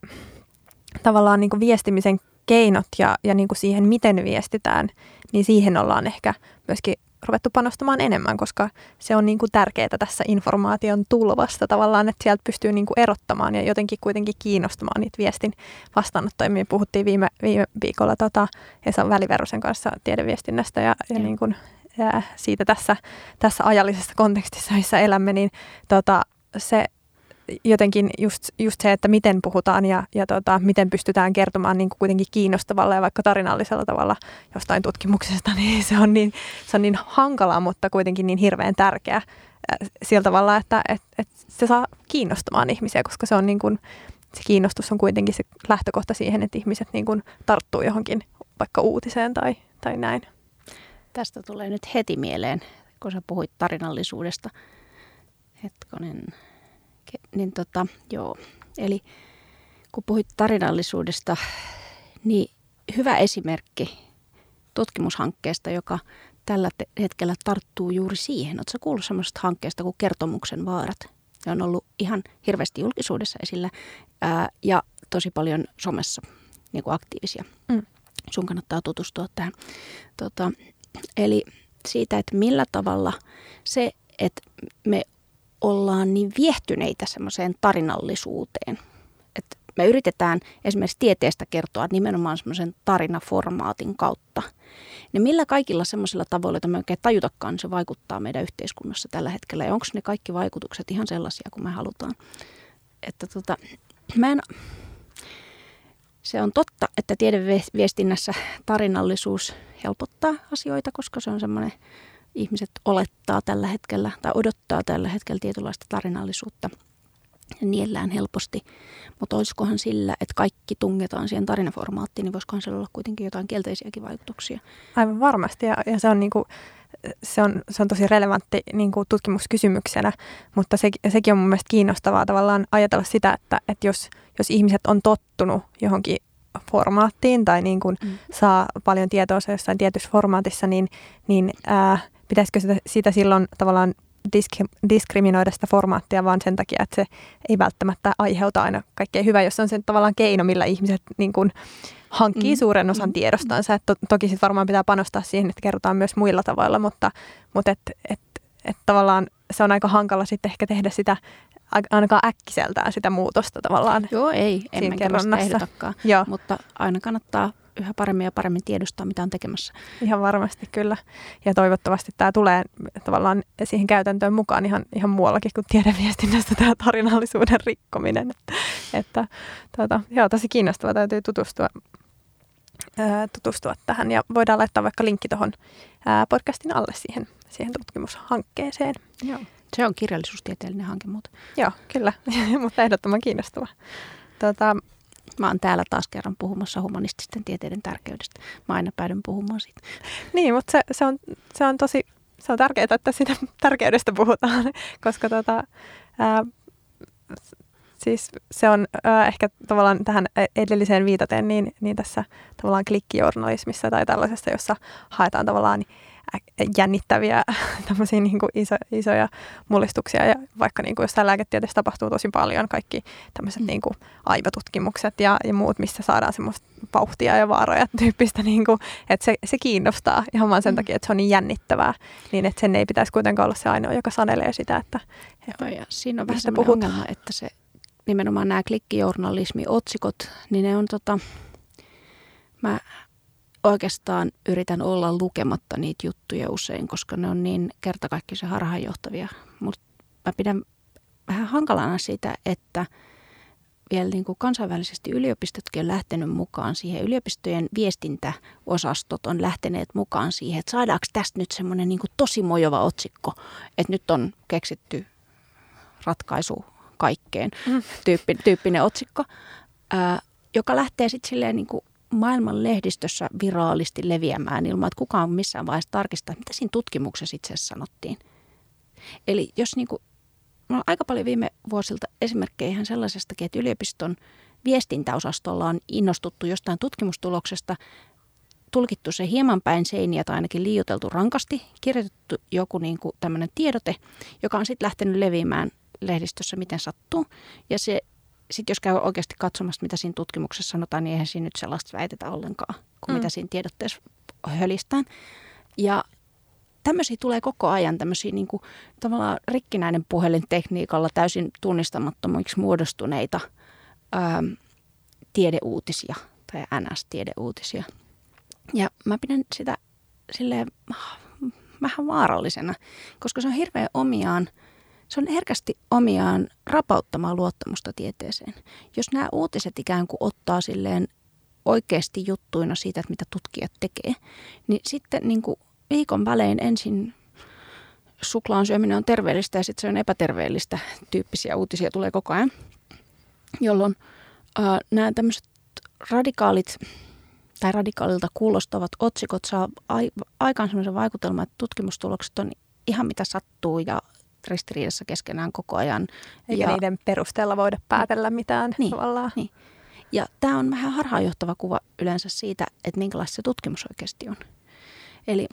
tavallaan niin kuin viestimisen keinot ja, ja niin kuin siihen, miten viestitään, niin siihen ollaan ehkä myöskin ruvettu panostamaan enemmän, koska se on niin kuin tärkeää tässä informaation tulvasta tavallaan, että sieltä pystyy niin kuin erottamaan ja jotenkin kuitenkin kiinnostamaan niitä viestin vastaanottoja. Me puhuttiin viime, viime viikolla tota Esa Väliverosen kanssa tiedeviestinnästä ja, ja, niin kuin, ja siitä tässä, tässä ajallisessa kontekstissa, missä elämme, niin tota, se jotenkin just, just se, että miten puhutaan ja, ja tota, miten pystytään kertomaan niin kuin kuitenkin kiinnostavalla ja vaikka tarinallisella tavalla jostain tutkimuksesta, niin se on niin, se on niin hankalaa, mutta kuitenkin niin hirveän tärkeä sillä tavalla, että et, et se saa kiinnostamaan ihmisiä, koska se on niin kuin, se kiinnostus on kuitenkin se lähtökohta siihen, että ihmiset niin kuin tarttuu johonkin vaikka uutiseen tai, tai näin. Tästä tulee nyt heti mieleen, kun sä puhuit tarinallisuudesta. Hetkonen, niin tota, joo. Eli kun puhuit tarinallisuudesta, niin hyvä esimerkki tutkimushankkeesta, joka tällä hetkellä tarttuu juuri siihen. Oletko kuullut sellaisesta hankkeesta kuin Kertomuksen vaarat? Ne on ollut ihan hirveästi julkisuudessa esillä ää, ja tosi paljon somessa niin kuin aktiivisia. Mm. Sun kannattaa tutustua tähän. Tota, eli siitä, että millä tavalla se, että me ollaan niin viehtyneitä semmoiseen tarinallisuuteen. Et me yritetään esimerkiksi tieteestä kertoa nimenomaan semmoisen tarinaformaatin kautta. Ja millä kaikilla semmoisilla tavoilla, että me oikein tajutakaan, niin se vaikuttaa meidän yhteiskunnassa tällä hetkellä. Ja onko ne kaikki vaikutukset ihan sellaisia kuin me halutaan? Että tota, mä en, se on totta, että tiedeviestinnässä tarinallisuus helpottaa asioita, koska se on semmoinen ihmiset olettaa tällä hetkellä tai odottaa tällä hetkellä tietynlaista tarinallisuutta ja niellään helposti. Mutta olisikohan sillä, että kaikki tungetaan siihen tarinaformaattiin, niin voisikohan sillä olla kuitenkin jotain kielteisiäkin vaikutuksia? Aivan varmasti ja, ja se on niinku, se on, se on tosi relevantti niin kuin tutkimuskysymyksenä, mutta se, sekin on mun mielestä kiinnostavaa tavallaan ajatella sitä, että, että jos, jos ihmiset on tottunut johonkin formaattiin tai niin kuin mm. saa paljon tietoa jossain tietyssä formaatissa, niin, niin ää, pitäisikö sitä, sitä silloin tavallaan disk- diskriminoida sitä formaattia vaan sen takia, että se ei välttämättä aiheuta aina kaikkea hyvää, jos on sen tavallaan keino, millä ihmiset niin kuin hankkii mm. suuren osan mm. tiedostansa. Et to, toki sitten varmaan pitää panostaa siihen, että kerrotaan myös muilla tavoilla, mutta, mutta et, et, et tavallaan se on aika hankala sitten ehkä tehdä sitä ainakaan äkkiseltään sitä muutosta tavallaan. Joo, ei, en mä ehdotakaan, mutta aina kannattaa yhä paremmin ja paremmin tiedostaa, mitä on tekemässä. Ihan varmasti kyllä. Ja toivottavasti tämä tulee tavallaan siihen käytäntöön mukaan ihan, ihan muuallakin kuin tiedeviestinnästä tämä tarinallisuuden rikkominen. Että, että tuota, joo, tosi kiinnostavaa. Täytyy tutustua, tutustua tähän ja voidaan laittaa vaikka linkki tuohon podcastin alle siihen, siihen tutkimushankkeeseen. Joo. Se on kirjallisuustieteellinen hanke, mutta... Joo, kyllä, mutta ehdottoman kiinnostava. Tuota, Mä oon täällä taas kerran puhumassa humanististen tieteiden tärkeydestä. Mä aina päädyn puhumaan siitä. Niin, mutta se, se, on, se on tosi se on tärkeää, että siitä tärkeydestä puhutaan, koska tota, ää, siis se on ää, ehkä tavallaan tähän edelliseen viitaten, niin, niin tässä tavallaan klikkijournalismissa tai tällaisessa, jossa haetaan tavallaan niin jännittäviä tämmöisiä niin kuin iso, isoja mullistuksia. Ja vaikka niin kuin jossain lääketieteessä tapahtuu tosi paljon kaikki tämmöiset mm. niin kuin aivotutkimukset ja, ja muut, missä saadaan semmoista vauhtia ja vaaroja tyyppistä, niin kuin, että se, se kiinnostaa ihan vaan sen mm. takia, että se on niin jännittävää, niin että sen ei pitäisi kuitenkaan olla se ainoa, joka sanelee sitä, että, että Joo, ja siinä on vähän semmoinen ongelma, että se nimenomaan nämä klikkijournalismi-otsikot, niin ne on tota, mä oikeastaan yritän olla lukematta niitä juttuja usein, koska ne on niin kertakaikkisen harhaanjohtavia. Mutta mä pidän vähän hankalana sitä, että vielä niin kuin kansainvälisesti yliopistotkin on lähtenyt mukaan siihen. Yliopistojen viestintäosastot on lähteneet mukaan siihen, että saadaanko tästä nyt semmoinen niin tosi mojova otsikko, että nyt on keksitty ratkaisu kaikkeen mm. tyyppi, tyyppinen otsikko, ää, joka lähtee sitten silleen niin kuin maailman lehdistössä viraalisti leviämään ilman, että kukaan missään vaiheessa tarkistaa, mitä siinä tutkimuksessa itse asiassa sanottiin. Eli jos niin kuin, no aika paljon viime vuosilta esimerkkejä ihan sellaisestakin, että yliopiston viestintäosastolla on innostuttu jostain tutkimustuloksesta, tulkittu se hieman päin seiniä tai ainakin liioteltu rankasti, kirjoitettu joku niin kuin tämmöinen tiedote, joka on sitten lähtenyt leviämään lehdistössä miten sattuu. Ja se, sitten jos käy oikeasti katsomassa, mitä siinä tutkimuksessa sanotaan, niin eihän siinä nyt sellaista väitetä ollenkaan, kuin mm. mitä siinä tiedotteessa hölistään. Ja tämmöisiä tulee koko ajan, tämmöisiä niin kuin, tavallaan rikkinäinen puhelintekniikalla täysin tunnistamattomiksi muodostuneita ää, tiedeuutisia tai NS-tiedeuutisia. Ja mä pidän sitä silleen vähän vaarallisena, koska se on hirveän omiaan, se on herkästi omiaan rapauttamaan luottamusta tieteeseen. Jos nämä uutiset ikään kuin ottaa silleen oikeasti juttuina siitä, että mitä tutkijat tekee, niin sitten niin kuin viikon välein ensin suklaan syöminen on terveellistä ja sitten se on epäterveellistä. Tyyppisiä uutisia tulee koko ajan, jolloin äh, nämä tämmöiset radikaalit tai radikaalilta kuulostavat otsikot saa aikaan sellaisen vaikutelman, että tutkimustulokset on ihan mitä sattuu ja ristiriidassa keskenään koko ajan. Eikä ja, niiden perusteella voida päätellä mitään niin, tavallaan. Niin. Ja tämä on vähän harhaanjohtava kuva yleensä siitä, että minkälaista se tutkimus oikeasti on. Eli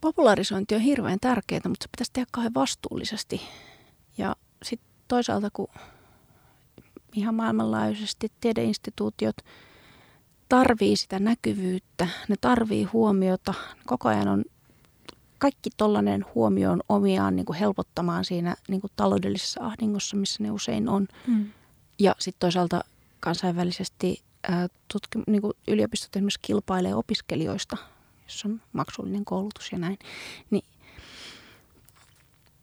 popularisointi on hirveän tärkeää, mutta se pitäisi tehdä kauhean vastuullisesti. Ja sitten toisaalta, kun ihan maailmanlaajuisesti tiedeinstituutiot tarvii sitä näkyvyyttä, ne tarvii huomiota. Koko ajan on kaikki tollainen huomio on omiaan niin kuin helpottamaan siinä niin kuin taloudellisessa ahdingossa, missä ne usein on. Mm. Ja sitten toisaalta kansainvälisesti ää, tutki, niin kuin yliopistot esimerkiksi kilpailee opiskelijoista, jos on maksullinen koulutus ja näin. Niin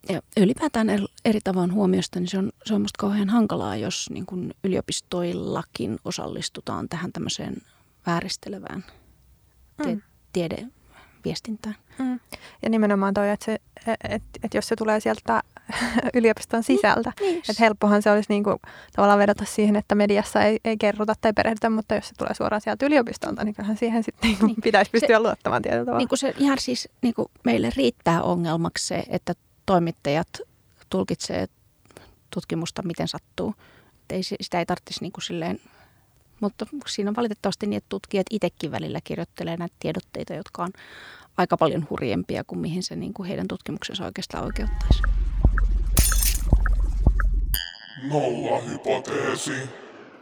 ja ylipäätään eri, tavoin huomiosta, niin se on, se on musta kauhean hankalaa, jos niin kuin yliopistoillakin osallistutaan tähän tämmöiseen vääristelevään tie, mm. Tiedeviestintään. Mm. Ja nimenomaan toi, että, se, että, että jos se tulee sieltä yliopiston niin, sisältä, niin, että helppohan se olisi niin kuin, tavallaan vedota siihen, että mediassa ei, ei kerrota tai perehdytä, mutta jos se tulee suoraan sieltä yliopistolta, niin kyllähän siihen sitten niin niin. pitäisi pystyä se, luottamaan tietyllä tavalla. Niin kuin se ihan siis niin kuin meille riittää ongelmaksi se, että toimittajat tulkitsee tutkimusta miten sattuu. ei, sitä ei tarvitsisi niin kuin silleen, mutta siinä on valitettavasti niin, että tutkijat itsekin välillä kirjoittelee näitä tiedotteita, jotka on aika paljon hurjempia kuin mihin se niin kuin heidän tutkimuksensa oikeastaan oikeuttaisi. Nolla hypoteesi.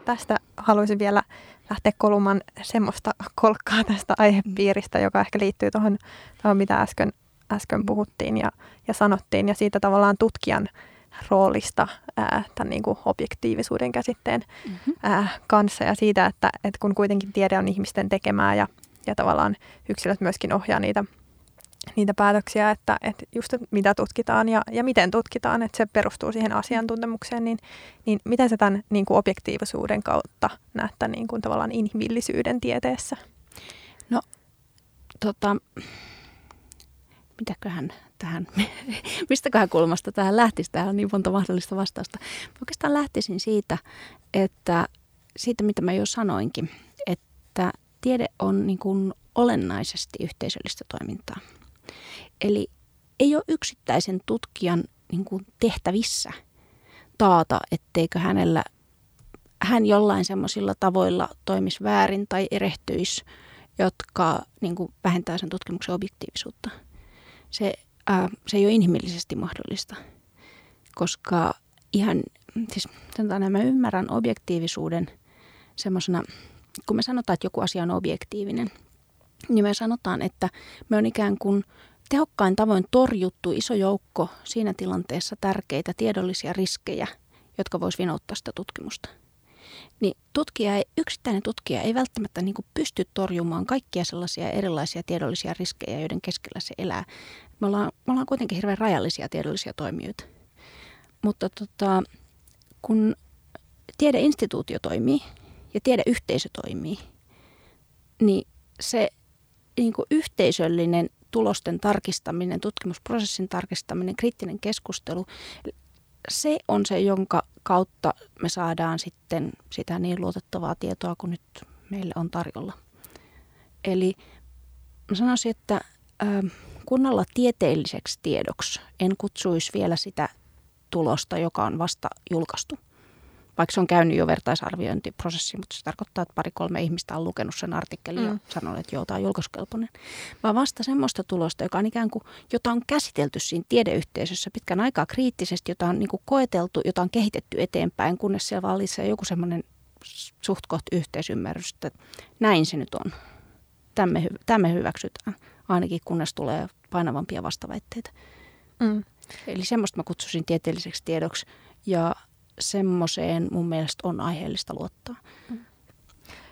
Tästä haluaisin vielä lähteä kolumaan semmoista kolkkaa tästä aihepiiristä, joka ehkä liittyy tuohon, mitä äsken äsken puhuttiin ja, ja sanottiin, ja siitä tavallaan tutkijan roolista ää, tämän niin kuin objektiivisuuden käsitteen mm-hmm. ää, kanssa ja siitä, että, että kun kuitenkin tiede on ihmisten tekemää ja, ja tavallaan yksilöt myöskin ohjaa niitä, niitä päätöksiä, että, että just että mitä tutkitaan ja, ja miten tutkitaan, että se perustuu siihen asiantuntemukseen, niin, niin miten se tämän niin kuin objektiivisuuden kautta näyttää niin kuin tavallaan inhimillisyyden tieteessä? No, tota, mitäköhän tähän, mistäköhän kulmasta tähän lähtisi, tähän on niin monta mahdollista vastausta. Oikeastaan lähtisin siitä, että siitä mitä mä jo sanoinkin, että tiede on niin kuin olennaisesti yhteisöllistä toimintaa. Eli ei ole yksittäisen tutkijan niin kuin tehtävissä taata, etteikö hänellä hän jollain semmoisilla tavoilla toimisi väärin tai erehtyisi, jotka niin kuin vähentää sen tutkimuksen objektiivisuutta – se, ää, se ei ole inhimillisesti mahdollista, koska ihan, siis sanotaan, mä ymmärrän objektiivisuuden semmoisena, kun me sanotaan, että joku asia on objektiivinen, niin me sanotaan, että me on ikään kuin tehokkain tavoin torjuttu iso joukko siinä tilanteessa tärkeitä tiedollisia riskejä, jotka voisi vinouttaa sitä tutkimusta – niin tutkija ei, yksittäinen tutkija ei välttämättä niin kuin pysty torjumaan kaikkia sellaisia erilaisia tiedollisia riskejä, joiden keskellä se elää. Me ollaan, me ollaan kuitenkin hirveän rajallisia tiedollisia toimijoita. Mutta tota, kun tiedeinstituutio toimii ja tiedeyhteisö toimii, niin se niin kuin yhteisöllinen tulosten tarkistaminen, tutkimusprosessin tarkistaminen, kriittinen keskustelu, se on se, jonka kautta me saadaan sitten sitä niin luotettavaa tietoa kuin nyt meille on tarjolla. Eli mä sanoisin, että kunnolla tieteelliseksi tiedoksi en kutsuisi vielä sitä tulosta, joka on vasta julkaistu. vaikka se on käynyt jo vertaisarviointiprosessi, mutta se tarkoittaa, että pari-kolme ihmistä on lukenut sen artikkelin mm. ja sanonut, että joo, tämä on julkaisukelpoinen. Vaan vasta semmoista tulosta, joka on ikään kuin, jota on käsitelty siinä tiedeyhteisössä pitkän aikaa kriittisesti, jota on niin kuin koeteltu, jota on kehitetty eteenpäin, kunnes siellä vallitsee joku semmoinen suht yhteisymmärrys, että näin se nyt on. Tämä me, tämä me hyväksytään, ainakin kunnes tulee painavampia vastaväitteitä. Mm. Eli semmoista mä kutsusin tieteelliseksi tiedoksi ja semmoiseen mun mielestä on aiheellista luottaa. Mm.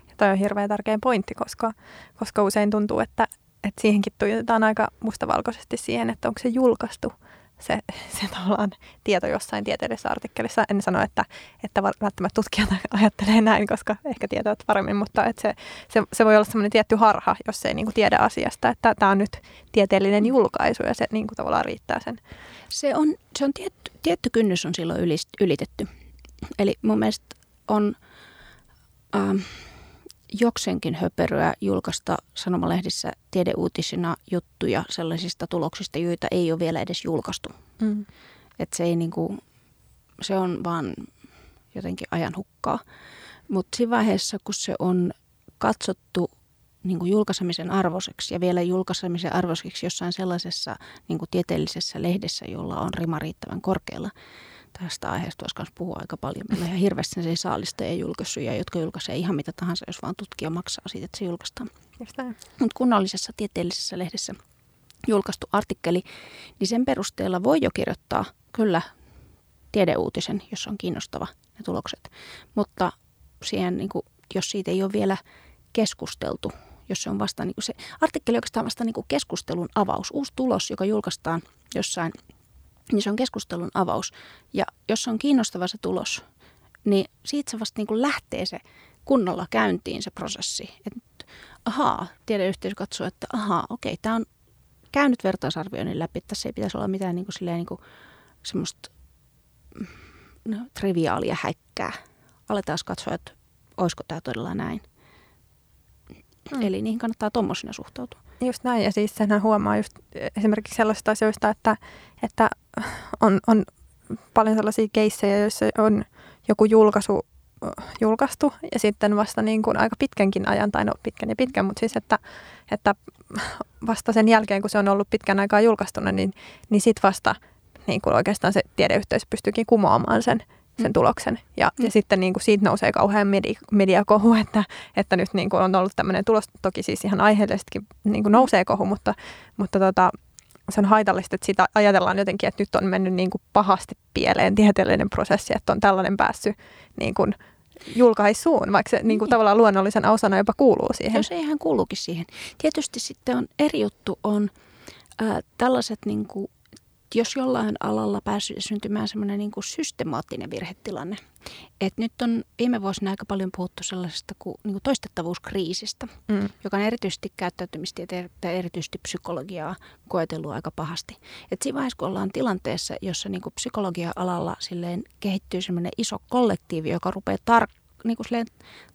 Ja toi on hirveän tärkeä pointti, koska, koska usein tuntuu, että, että siihenkin tuijotetaan aika mustavalkoisesti siihen, että onko se julkaistu se, se tavallaan tieto jossain tieteellisessä artikkelissa. En sano, että, että välttämättä tutkijat ajattelee näin, koska ehkä tietävät paremmin, mutta että se, se, se voi olla semmoinen tietty harha, jos ei niin kuin tiedä asiasta, että tämä on nyt tieteellinen julkaisu ja se niin kuin tavallaan riittää sen. Se on, se on tietty, tietty kynnys on silloin ylitetty. Eli mun mielestä on... Ähm, jokseenkin höperöä julkaista sanomalehdissä tiedeuutisina juttuja sellaisista tuloksista, joita ei ole vielä edes julkaistu. Mm. Et se, ei niinku, se on vaan jotenkin ajan hukkaa. Mutta siinä vaiheessa, kun se on katsottu niin kuin julkaisemisen arvoiseksi ja vielä julkaisemisen arvoiseksi jossain sellaisessa niin kuin tieteellisessä lehdessä, jolla on rima riittävän korkealla, tästä aiheesta voisi myös puhua aika paljon. Meillä on ihan hirveästi se saalistajia julkaisuja, jotka julkaisee ihan mitä tahansa, jos vaan tutkija maksaa siitä, että se julkaistaan. Mutta kunnallisessa tieteellisessä lehdessä julkaistu artikkeli, niin sen perusteella voi jo kirjoittaa kyllä tiedeuutisen, jos on kiinnostava ne tulokset. Mutta siihen, niin kuin, jos siitä ei ole vielä keskusteltu, jos se on vasta niin se artikkeli oikeastaan vasta niin kuin keskustelun avaus, uusi tulos, joka julkaistaan jossain niin se on keskustelun avaus. Ja jos on kiinnostava se tulos, niin siitä se vasta niin kuin lähtee se kunnolla käyntiin se prosessi. Että ahaa, tiedeyhteisö katsoo, että ahaa, okei, tämä on käynyt vertaisarvioinnin läpi, tässä ei pitäisi olla mitään niin kuin silleen, niin kuin semmoista no, triviaalia häikkää. Aletaan katsoa, että olisiko tämä todella näin. Mm. Eli niihin kannattaa tuommoisina suhtautua. Just näin, ja siis senhän huomaa just esimerkiksi sellaisista asioista, että, että on, on paljon sellaisia keissejä, joissa on joku julkaisu julkaistu ja sitten vasta niin kuin aika pitkänkin ajan, tai no pitkän ja pitkän, mutta siis että, että vasta sen jälkeen, kun se on ollut pitkän aikaa julkaistuna, niin, niin sitten vasta niin kuin oikeastaan se tiedeyhteys pystyykin kumoamaan sen, sen mm. tuloksen. Ja, mm. ja sitten niin kuin siitä nousee kauhean medi, mediakohu, että, että nyt niin kuin on ollut tämmöinen tulos, toki siis ihan aiheellisestikin niin kuin nousee kohu, mutta, mutta tota, se on haitallista, että sitä ajatellaan jotenkin, että nyt on mennyt niin kuin pahasti pieleen tieteellinen prosessi, että on tällainen päässyt niin kuin julkaisuun, vaikka se niin kuin niin. tavallaan luonnollisen osana jopa kuuluu siihen. Jos ei hän kuuluukin siihen. Tietysti sitten on eri juttu on äh, tällaiset niin kuin jos jollain alalla päässyt syntymään semmoinen niin kuin systemaattinen virhetilanne. Et nyt on viime vuosina aika paljon puhuttu sellaisesta kuin, niin kuin toistettavuuskriisistä, mm. joka on erityisesti käyttäytymistieteitä ja erityisesti psykologiaa koetellut aika pahasti. Et siinä vaiheessa, kun ollaan tilanteessa, jossa niin kuin psykologia-alalla silleen kehittyy semmoinen iso kollektiivi, joka rupeaa tar- niin kuin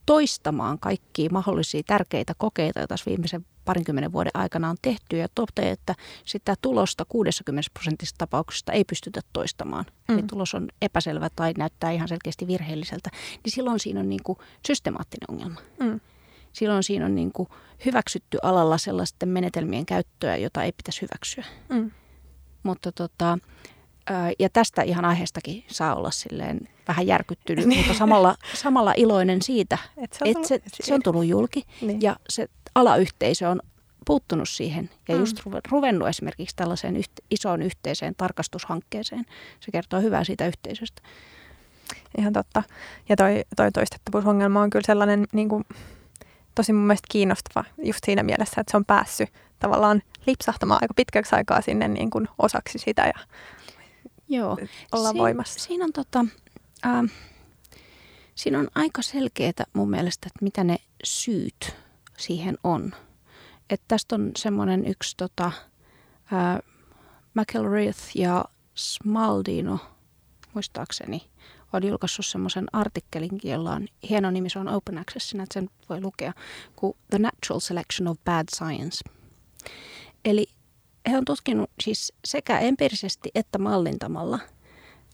toistamaan kaikkia mahdollisia tärkeitä kokeita, joita viimeisen parinkymmenen vuoden aikana on tehty ja toteaa, että sitä tulosta 60 prosentista tapauksista ei pystytä toistamaan. Mm. Eli tulos on epäselvä tai näyttää ihan selkeästi virheelliseltä. Niin silloin siinä on niin kuin systemaattinen ongelma. Mm. Silloin siinä on niin kuin hyväksytty alalla sellaisten menetelmien käyttöä, jota ei pitäisi hyväksyä. Mm. Mutta tota, ja tästä ihan aiheestakin saa olla silleen vähän järkyttynyt, niin. mutta samalla, samalla iloinen siitä, että se on, et se, se on tullut julki niin. ja se alayhteisö on puuttunut siihen ja mm. just ruvennut esimerkiksi tällaiseen yht, isoon yhteiseen tarkastushankkeeseen. Se kertoo hyvää siitä yhteisöstä. Ihan totta. Ja toi, toi toistettavuusongelma on kyllä sellainen niin kuin, tosi mun mielestä kiinnostava just siinä mielessä, että se on päässyt tavallaan lipsahtamaan aika pitkäksi aikaa sinne niin kuin osaksi sitä ja Joo. olla Siin, voimassa. Siinä on, tota, äh, siinä on aika selkeää mun mielestä, että mitä ne syyt siihen on. Et tästä on semmoinen yksi tota, ää, McElrath ja Smaldino, muistaakseni, on julkaissut semmoisen artikkelin, jolla on hieno nimi, se on Open Access, että sen voi lukea, kuin The Natural Selection of Bad Science. Eli he on tutkinut siis sekä empiirisesti että mallintamalla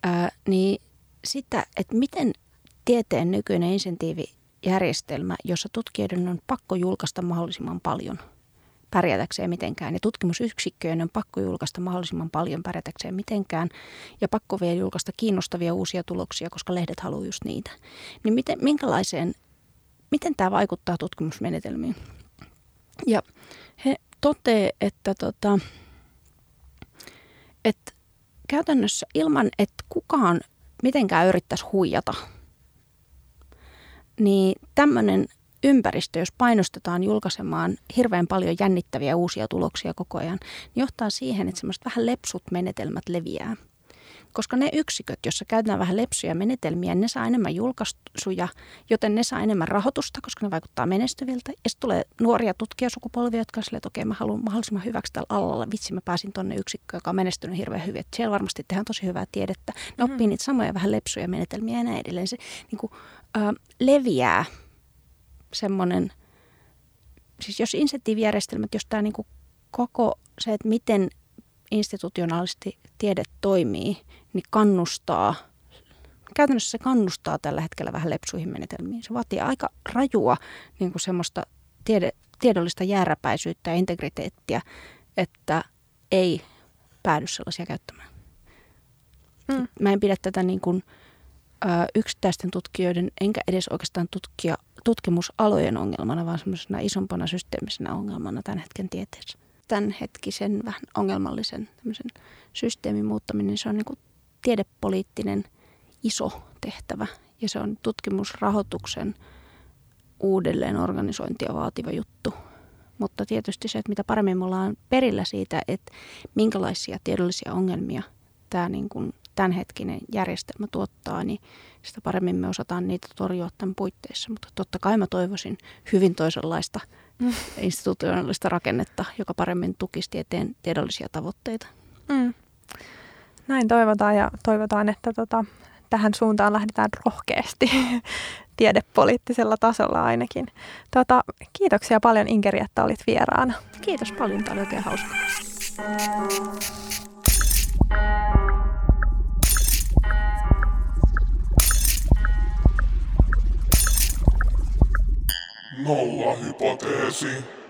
ää, niin sitä, että miten tieteen nykyinen insentiivijärjestelmä, jossa tutkijoiden on pakko julkaista mahdollisimman paljon pärjätäkseen mitenkään. Ja tutkimusyksikköjen on pakko julkaista mahdollisimman paljon pärjätäkseen mitenkään. Ja pakko vielä julkaista kiinnostavia uusia tuloksia, koska lehdet haluaa just niitä. Niin miten, minkälaiseen, miten tämä vaikuttaa tutkimusmenetelmiin? Ja he toteaa, että, tota, että käytännössä ilman, että kukaan mitenkään yrittäisi huijata, niin tämmöinen ympäristö, jos painostetaan julkaisemaan hirveän paljon jännittäviä uusia tuloksia koko ajan, niin johtaa siihen, että semmoiset vähän lepsut menetelmät leviää – koska ne yksiköt, joissa käytetään vähän lepsuja menetelmiä, ne saa enemmän julkaisuja, joten ne saa enemmän rahoitusta, koska ne vaikuttaa menestyviltä. Ja sitten tulee nuoria tutkijasukupolvia, jotka on silleen, että okei, mä haluan mahdollisimman hyväksi tällä alalla. Vitsi, mä pääsin tonne yksikköön, joka on menestynyt hirveän hyvin. Että siellä varmasti tehdään tosi hyvää tiedettä. Ne oppii mm. niitä samoja vähän lepsuja menetelmiä ja näin edelleen. Se niin kuin, äh, leviää semmoinen, siis jos insentiivijärjestelmät, jos tämä niin koko se, että miten institutionaalisesti tiede toimii, niin kannustaa, käytännössä se kannustaa tällä hetkellä vähän lepsuihin menetelmiin. Se vaatii aika rajua niin kuin semmoista tiede, tiedollista jääräpäisyyttä ja integriteettiä, että ei päädy sellaisia käyttämään. Mm. Mä en pidä tätä niin kuin, ö, yksittäisten tutkijoiden, enkä edes oikeastaan tutkija, tutkimusalojen ongelmana, vaan semmoisena isompana systeemisenä ongelmana tämän hetken tieteessä tämänhetkisen vähän ongelmallisen systeemin muuttaminen, se on niin kuin tiedepoliittinen iso tehtävä ja se on tutkimusrahoituksen uudelleen organisointia vaativa juttu. Mutta tietysti se, että mitä paremmin me ollaan perillä siitä, että minkälaisia tiedollisia ongelmia tämä niin kuin tämänhetkinen järjestelmä tuottaa, niin sitä paremmin me osataan niitä torjua tämän puitteissa. Mutta totta kai mä toivoisin hyvin toisenlaista – mm. institutionaalista rakennetta, joka paremmin tukisi tieteen tiedollisia tavoitteita. Mm. Näin toivotaan ja toivotaan, että tota, tähän suuntaan lähdetään rohkeasti tiedepoliittisella tasolla ainakin. Tota, kiitoksia paljon Inkeri, että olit vieraana. Kiitos paljon, tämä oli oikein hauska. Nolla hypoteesi.